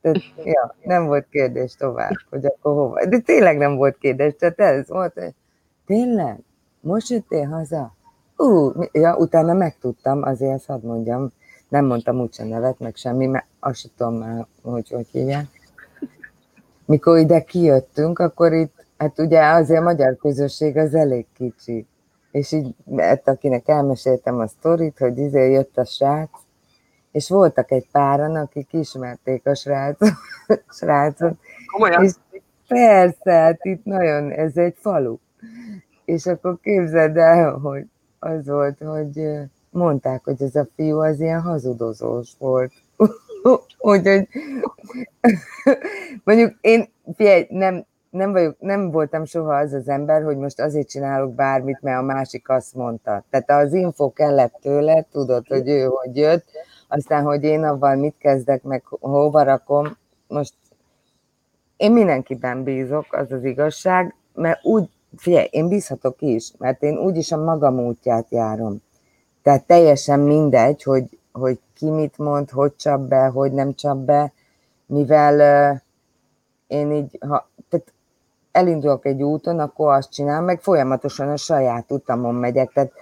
Tehát, ja, nem volt kérdés tovább, hogy akkor hova. De tényleg nem volt kérdés, tehát ez volt, hogy tényleg, most jöttél haza? Ú, ja, utána megtudtam, azért hadd mondjam, nem mondtam úgyse nevet, meg semmi, mert azt sem tudom már, hogy hogy hívják. Mikor ide kijöttünk, akkor itt, hát ugye azért a magyar közösség az elég kicsi és így, mert akinek elmeséltem a sztorit, hogy izé jött a srác, és voltak egy páran, akik ismerték a srácot, srácot Komolyan? és persze, hát itt nagyon, ez egy falu. És akkor képzeld el, hogy az volt, hogy mondták, hogy ez a fiú az ilyen hazudozós volt. Úgyhogy mondjuk én, figyelj, nem, nem, vagyok, nem voltam soha az az ember, hogy most azért csinálok bármit, mert a másik azt mondta. Tehát az info kellett tőle, tudod, hogy ő hogy jött, aztán, hogy én avval mit kezdek, meg hova rakom, most én mindenkiben bízok, az az igazság, mert úgy, figyelj, én bízhatok is, mert én úgyis a magam útját járom. Tehát teljesen mindegy, hogy, hogy ki mit mond, hogy csap be, hogy nem csap be, mivel uh, én így, ha, tehát elindulok egy úton, akkor azt csinálom, meg folyamatosan a saját utamon megyek, tehát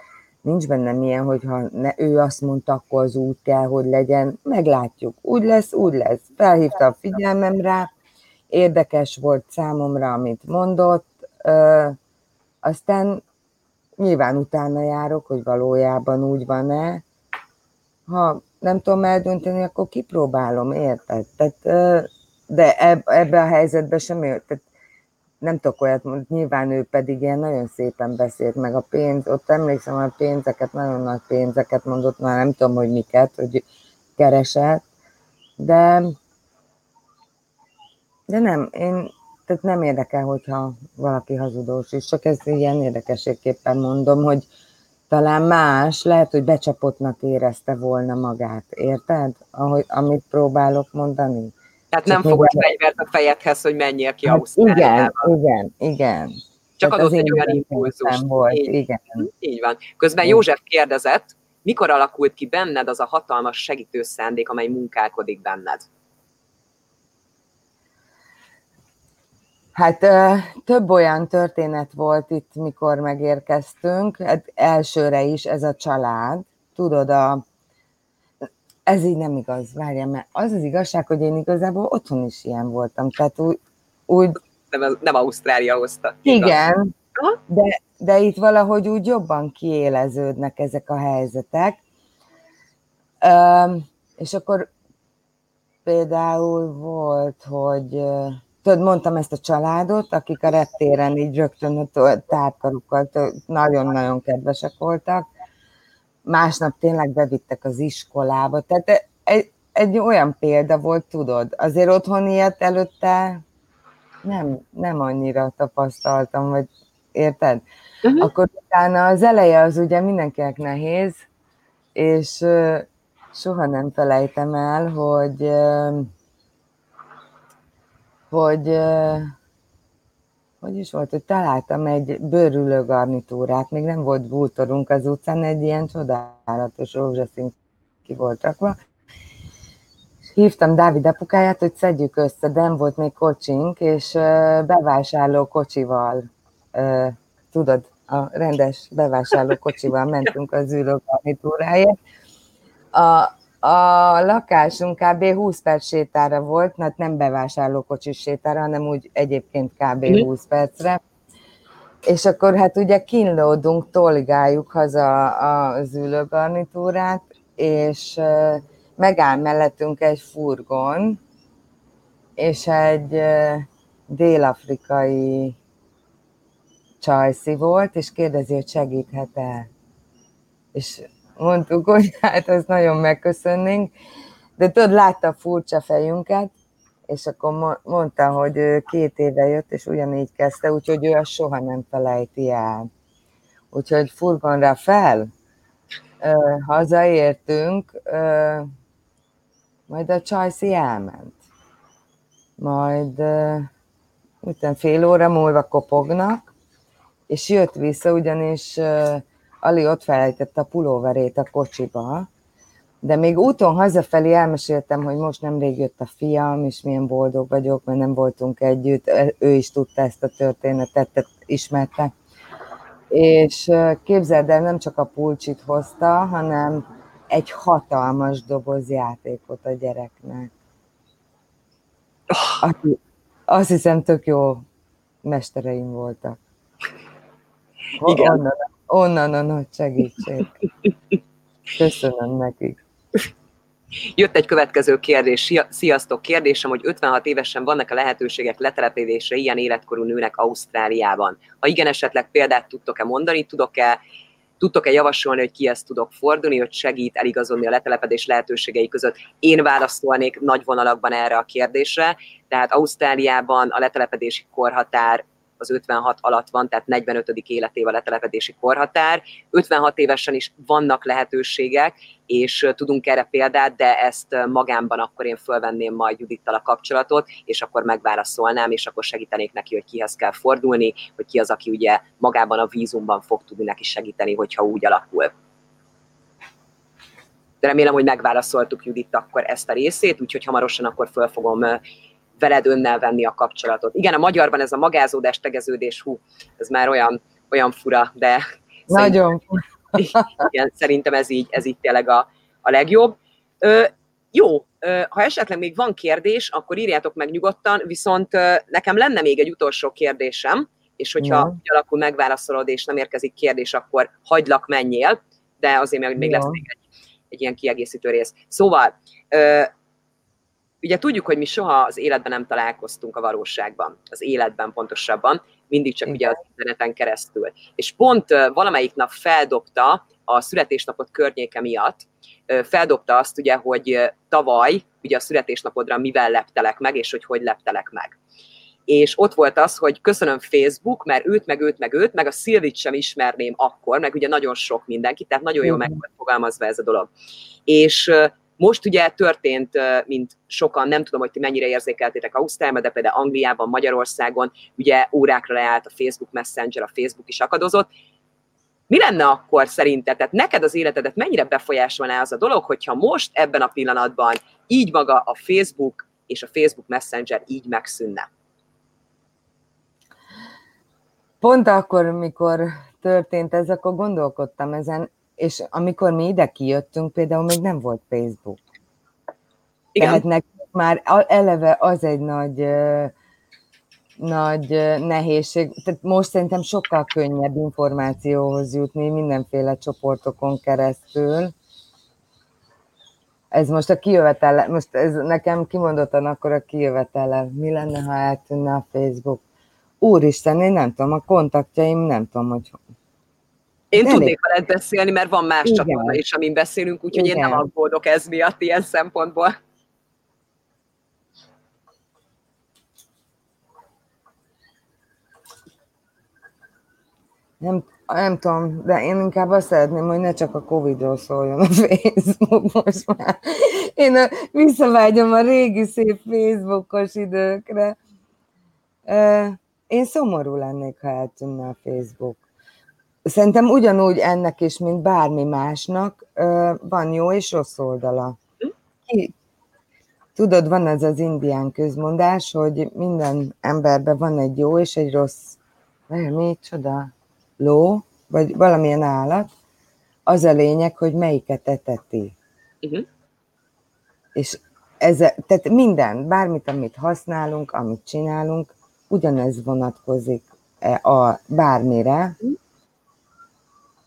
nincs bennem ilyen, hogy ha ne, ő azt mondta, akkor az út kell, hogy legyen, meglátjuk, úgy lesz, úgy lesz. Felhívta a figyelmem rá, érdekes volt számomra, amit mondott, ö, aztán nyilván utána járok, hogy valójában úgy van-e. Ha nem tudom eldönteni, akkor kipróbálom, érted? Tehát, de ebbe a helyzetbe sem, tehát nem tudok olyat mondani, nyilván ő pedig ilyen nagyon szépen beszélt, meg a pénz, ott emlékszem, a pénzeket, nagyon nagy pénzeket mondott, már nem tudom, hogy miket, hogy keresett, de, de nem, én, tehát nem érdekel, hogyha valaki hazudós is, csak ezt ilyen érdekességképpen mondom, hogy talán más, lehet, hogy becsapottnak érezte volna magát, érted? Ahogy, amit próbálok mondani. Tehát nem fogod fegyvert a fejedhez, hogy menjél ki hát Ausztráliába. Igen, igen, igen. Csak Tehát adott egy olyan impulzus. Volt, így, igen. Így van. Közben József kérdezett, mikor alakult ki benned az a hatalmas segítő szándék, amely munkálkodik benned? Hát több olyan történet volt itt, mikor megérkeztünk. Hát elsőre is ez a család. Tudod, a, ez így nem igaz, várjam, mert az az igazság, hogy én igazából otthon is ilyen voltam. Tehát úgy, úgy nem, nem Ausztrália hozta. Igen, de, de itt valahogy úgy jobban kiéleződnek ezek a helyzetek. Üm, és akkor például volt, hogy tudod, mondtam ezt a családot, akik a reptéren így rögtön a tárkarukkal nagyon-nagyon kedvesek voltak. Másnap tényleg bevittek az iskolába. Tehát egy, egy olyan példa volt, tudod. Azért otthon ilyet előtte nem, nem annyira tapasztaltam, vagy érted? Uh-huh. Akkor utána az eleje az ugye mindenkinek nehéz, és soha nem felejtem el, hogy hogy hogy is volt, hogy találtam egy bőrülő garnitúrát, még nem volt bútorunk az utcán, egy ilyen csodálatos rózsaszín ki volt rakva, hívtam Dávid apukáját, hogy szedjük össze, de nem volt még kocsink, és bevásárló kocsival, tudod, a rendes bevásárló kocsival mentünk az ülőgarnitúráért. A, a lakásunk kb. 20 perc sétára volt, hát nem bevásárló kocsis sétára, hanem úgy egyébként kb. 20 mhm. percre. És akkor hát ugye kínlódunk, toligáljuk haza az ülőgarnitúrát, és megáll mellettünk egy furgon, és egy dél-afrikai csajszi volt, és kérdezi, hogy segíthet-e. És mondtuk, hogy hát ezt nagyon megköszönnénk, de tudod, látta a furcsa fejünket, és akkor mondta, hogy két éve jött, és ugyanígy kezdte, úgyhogy ő azt soha nem felejti el. Úgyhogy furgonra fel, hazaértünk, majd a Csajci elment. Majd utána fél óra múlva kopognak, és jött vissza, ugyanis Ali ott felejtette a pulóverét a kocsiba, de még úton hazafelé elmeséltem, hogy most nemrég jött a fiam, és milyen boldog vagyok, mert nem voltunk együtt. Ő is tudta ezt a történetet, ismerte. És képzeld el, nem csak a pulcsit hozta, hanem egy hatalmas doboz játékot a gyereknek. Azt, azt hiszem, tök jó mestereim voltak. Igen. Onnan, onnan a nagy segítség. Köszönöm nekik. Jött egy következő kérdés. Sziasztok! Kérdésem, hogy 56 évesen vannak a lehetőségek letelepedésre ilyen életkorú nőnek Ausztráliában. Ha igen, esetleg példát tudtok-e mondani, tudok-e Tudtok-e javasolni, hogy ki ezt tudok fordulni, hogy segít eligazodni a letelepedés lehetőségei között? Én válaszolnék nagy vonalakban erre a kérdésre, tehát Ausztráliában a letelepedési korhatár az 56 alatt van, tehát 45. életév a letelepedési korhatár. 56 évesen is vannak lehetőségek, és tudunk erre példát, de ezt magámban akkor én fölvenném majd Judittal a kapcsolatot, és akkor megválaszolnám, és akkor segítenék neki, hogy kihez kell fordulni, hogy ki az, aki ugye magában a vízumban fog tudni neki segíteni, hogyha úgy alakul. De remélem, hogy megválaszoltuk Judit akkor ezt a részét, úgyhogy hamarosan akkor föl fogom veled önnel venni a kapcsolatot. Igen, a magyarban ez a magázódás, tegeződés, hú, ez már olyan, olyan fura, de nagyon fura. Igen, szerintem ez így, ez így tényleg a, a legjobb. Ö, jó, ha esetleg még van kérdés, akkor írjátok meg nyugodtan, viszont nekem lenne még egy utolsó kérdésem, és hogyha ja. úgy alakul megválaszolod, és nem érkezik kérdés, akkor hagylak, menjél, de azért még, még ja. lesz még egy, egy ilyen kiegészítő rész. Szóval, Ugye tudjuk, hogy mi soha az életben nem találkoztunk a valóságban, az életben pontosabban, mindig csak Igen. ugye az interneten keresztül. És pont valamelyik nap feldobta a születésnapot környéke miatt, feldobta azt ugye, hogy tavaly ugye a születésnapodra mivel leptelek meg, és hogy hogy leptelek meg. És ott volt az, hogy köszönöm Facebook, mert őt, meg őt, meg őt, meg a Szilvit sem ismerném akkor, meg ugye nagyon sok mindenki, tehát nagyon jó meg fogalmazva ez a dolog. És most ugye történt, mint sokan, nem tudom, hogy ti mennyire érzékeltétek Ausztráliában, de például Angliában, Magyarországon, ugye órákra leállt a Facebook Messenger, a Facebook is akadozott. Mi lenne akkor szerinted, tehát neked az életedet mennyire befolyásolná az a dolog, hogyha most ebben a pillanatban így maga a Facebook és a Facebook Messenger így megszűnne? Pont akkor, mikor történt ez, akkor gondolkodtam ezen, és amikor mi ide kijöttünk, például még nem volt Facebook. Igen. Tehát nekünk már eleve az egy nagy, nagy nehézség. Tehát most szerintem sokkal könnyebb információhoz jutni mindenféle csoportokon keresztül. Ez most a kijövetele, most ez nekem kimondottan akkor a kijövetele. Mi lenne, ha eltűnne a Facebook? Úristen, én nem tudom, a kontaktjaim nem tudom, hogy én Elég. tudnék veled beszélni, mert van más Igen. csatorna is, amin beszélünk, úgyhogy Igen. én nem aggódok ez miatt ilyen szempontból. Nem, nem tudom, de én inkább azt szeretném, hogy ne csak a Covid-ról szóljon a Facebook most már. Én a, visszavágyom a régi szép Facebookos időkre. Én szomorú lennék, ha eltűnne a Facebook. Szerintem ugyanúgy ennek is, mint bármi másnak, van jó és rossz oldala. Tudod, van ez az indián közmondás, hogy minden emberben van egy jó és egy rossz, mi csoda, ló, vagy valamilyen állat. Az a lényeg, hogy melyiket eteti. Uh-huh. És ez, tehát minden, bármit, amit használunk, amit csinálunk, ugyanez vonatkozik a bármire, uh-huh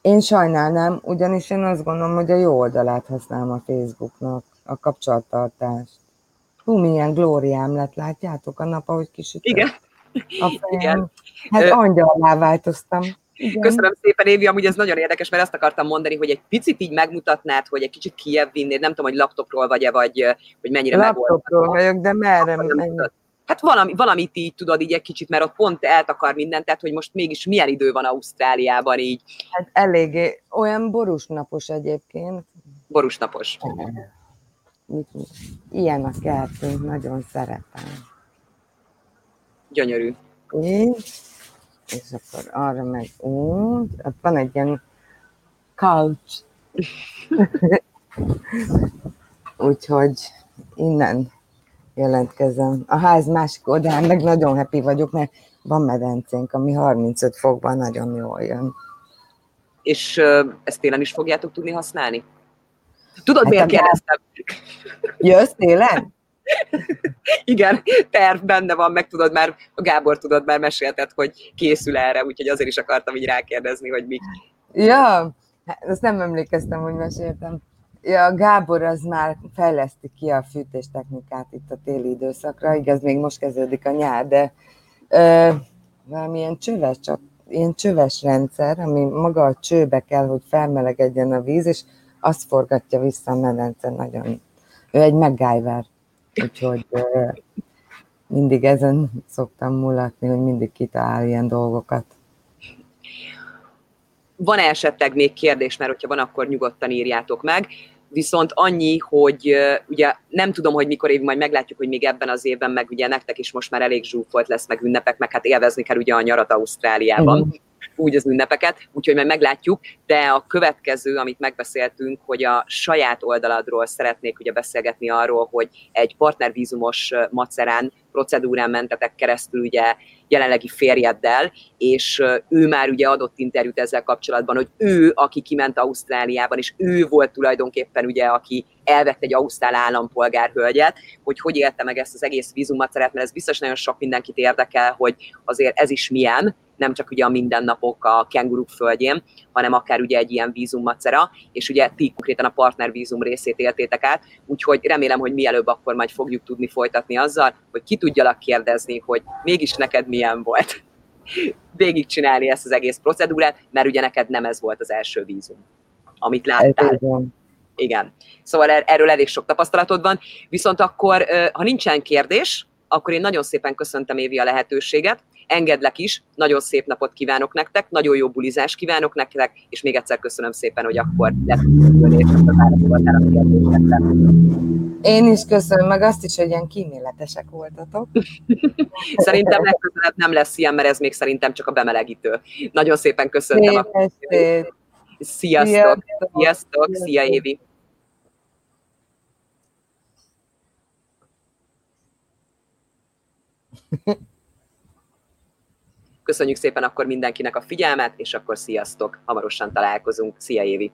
én sajnálnám, ugyanis én azt gondolom, hogy a jó oldalát használom a Facebooknak, a kapcsolattartást. Hú, milyen glóriám lett, látjátok a nap, ahogy kisütött? Igen. A fejem. Igen. Hát angyalá változtam. Igen. Köszönöm szépen, Évi, amúgy ez nagyon érdekes, mert azt akartam mondani, hogy egy picit így megmutatnád, hogy egy kicsit kiebb vinnéd, nem tudom, hogy laptopról vagy-e, vagy hogy mennyire megoldható. Laptopról vagyok, de merre? Hát valami, valamit így tudod így egy kicsit, mert ott pont eltakar mindent, tehát hogy most mégis milyen idő van Ausztráliában így. Hát eléggé, olyan borúsnapos egyébként. Borúsnapos. Ilyen a kertünk, nagyon szeretem. Gyönyörű. Így, és akkor arra meg úgy, ott van egy ilyen couch. Úgyhogy innen jelentkezem. A ház másik oldalán meg nagyon happy vagyok, mert van medencénk, ami 35 fokban nagyon jól jön. És ezt télen is fogjátok tudni használni? Tudod, hát miért kérdeztem? Jössz télen? Igen, terv benne van, meg tudod már, a Gábor tudod már mesélted, hogy készül erre, úgyhogy azért is akartam így rákérdezni, hogy mi. Ja, hát azt nem emlékeztem, hogy meséltem. Ja, Gábor az már fejleszti ki a fűtéstechnikát itt a téli időszakra, igaz, még most kezdődik a nyár, de ö, valamilyen csöves, csak ilyen csöves rendszer, ami maga a csőbe kell, hogy felmelegedjen a víz, és azt forgatja vissza a medence nagyon. Ő egy MacGyver, úgyhogy ö, mindig ezen szoktam mulatni, hogy mindig kitalál ilyen dolgokat. Van esetleg még kérdés, mert hogyha van, akkor nyugodtan írjátok meg viszont annyi, hogy ugye nem tudom, hogy mikor év, majd meglátjuk, hogy még ebben az évben, meg ugye nektek is most már elég zsúfolt lesz, meg ünnepek, meg hát élvezni kell ugye a nyarat Ausztráliában. Uh-huh úgy az ünnepeket, úgyhogy majd meglátjuk, de a következő, amit megbeszéltünk, hogy a saját oldaladról szeretnék ugye beszélgetni arról, hogy egy partnervízumos macerán procedúrán mentetek keresztül ugye jelenlegi férjeddel, és ő már ugye adott interjút ezzel kapcsolatban, hogy ő, aki kiment Ausztráliában, és ő volt tulajdonképpen ugye, aki elvett egy ausztrál állampolgárhölgyet, hogy hogy élte meg ezt az egész vízummaceret, mert ez biztos nagyon sok mindenkit érdekel, hogy azért ez is milyen, nem csak ugye a mindennapok a kenguruk földjén, hanem akár ugye egy ilyen vízummacera, és ugye ti konkrétan a partnervízum részét éltétek át, úgyhogy remélem, hogy mielőbb akkor majd fogjuk tudni folytatni azzal, hogy ki tudjalak kérdezni, hogy mégis neked milyen volt végigcsinálni ezt az egész procedúrát, mert ugye neked nem ez volt az első vízum, amit láttál. Igen. Szóval er-, erről elég sok tapasztalatod van. Viszont akkor, ha nincsen kérdés, akkor én nagyon szépen köszöntem Évi a lehetőséget, Engedlek is, nagyon szép napot kívánok nektek, nagyon jó bulizást kívánok nektek, és még egyszer köszönöm szépen, hogy akkor lett. Én is köszönöm, meg azt is, hogy ilyen kíméletesek voltatok. szerintem legközelebb nem lesz ilyen, mert ez még szerintem csak a bemelegítő. Nagyon szépen köszönöm. A... Sziasztok! Sziasztok! Sziasztok! Szia Évi! Köszönjük szépen akkor mindenkinek a figyelmet, és akkor sziasztok! Hamarosan találkozunk. Szia Évi!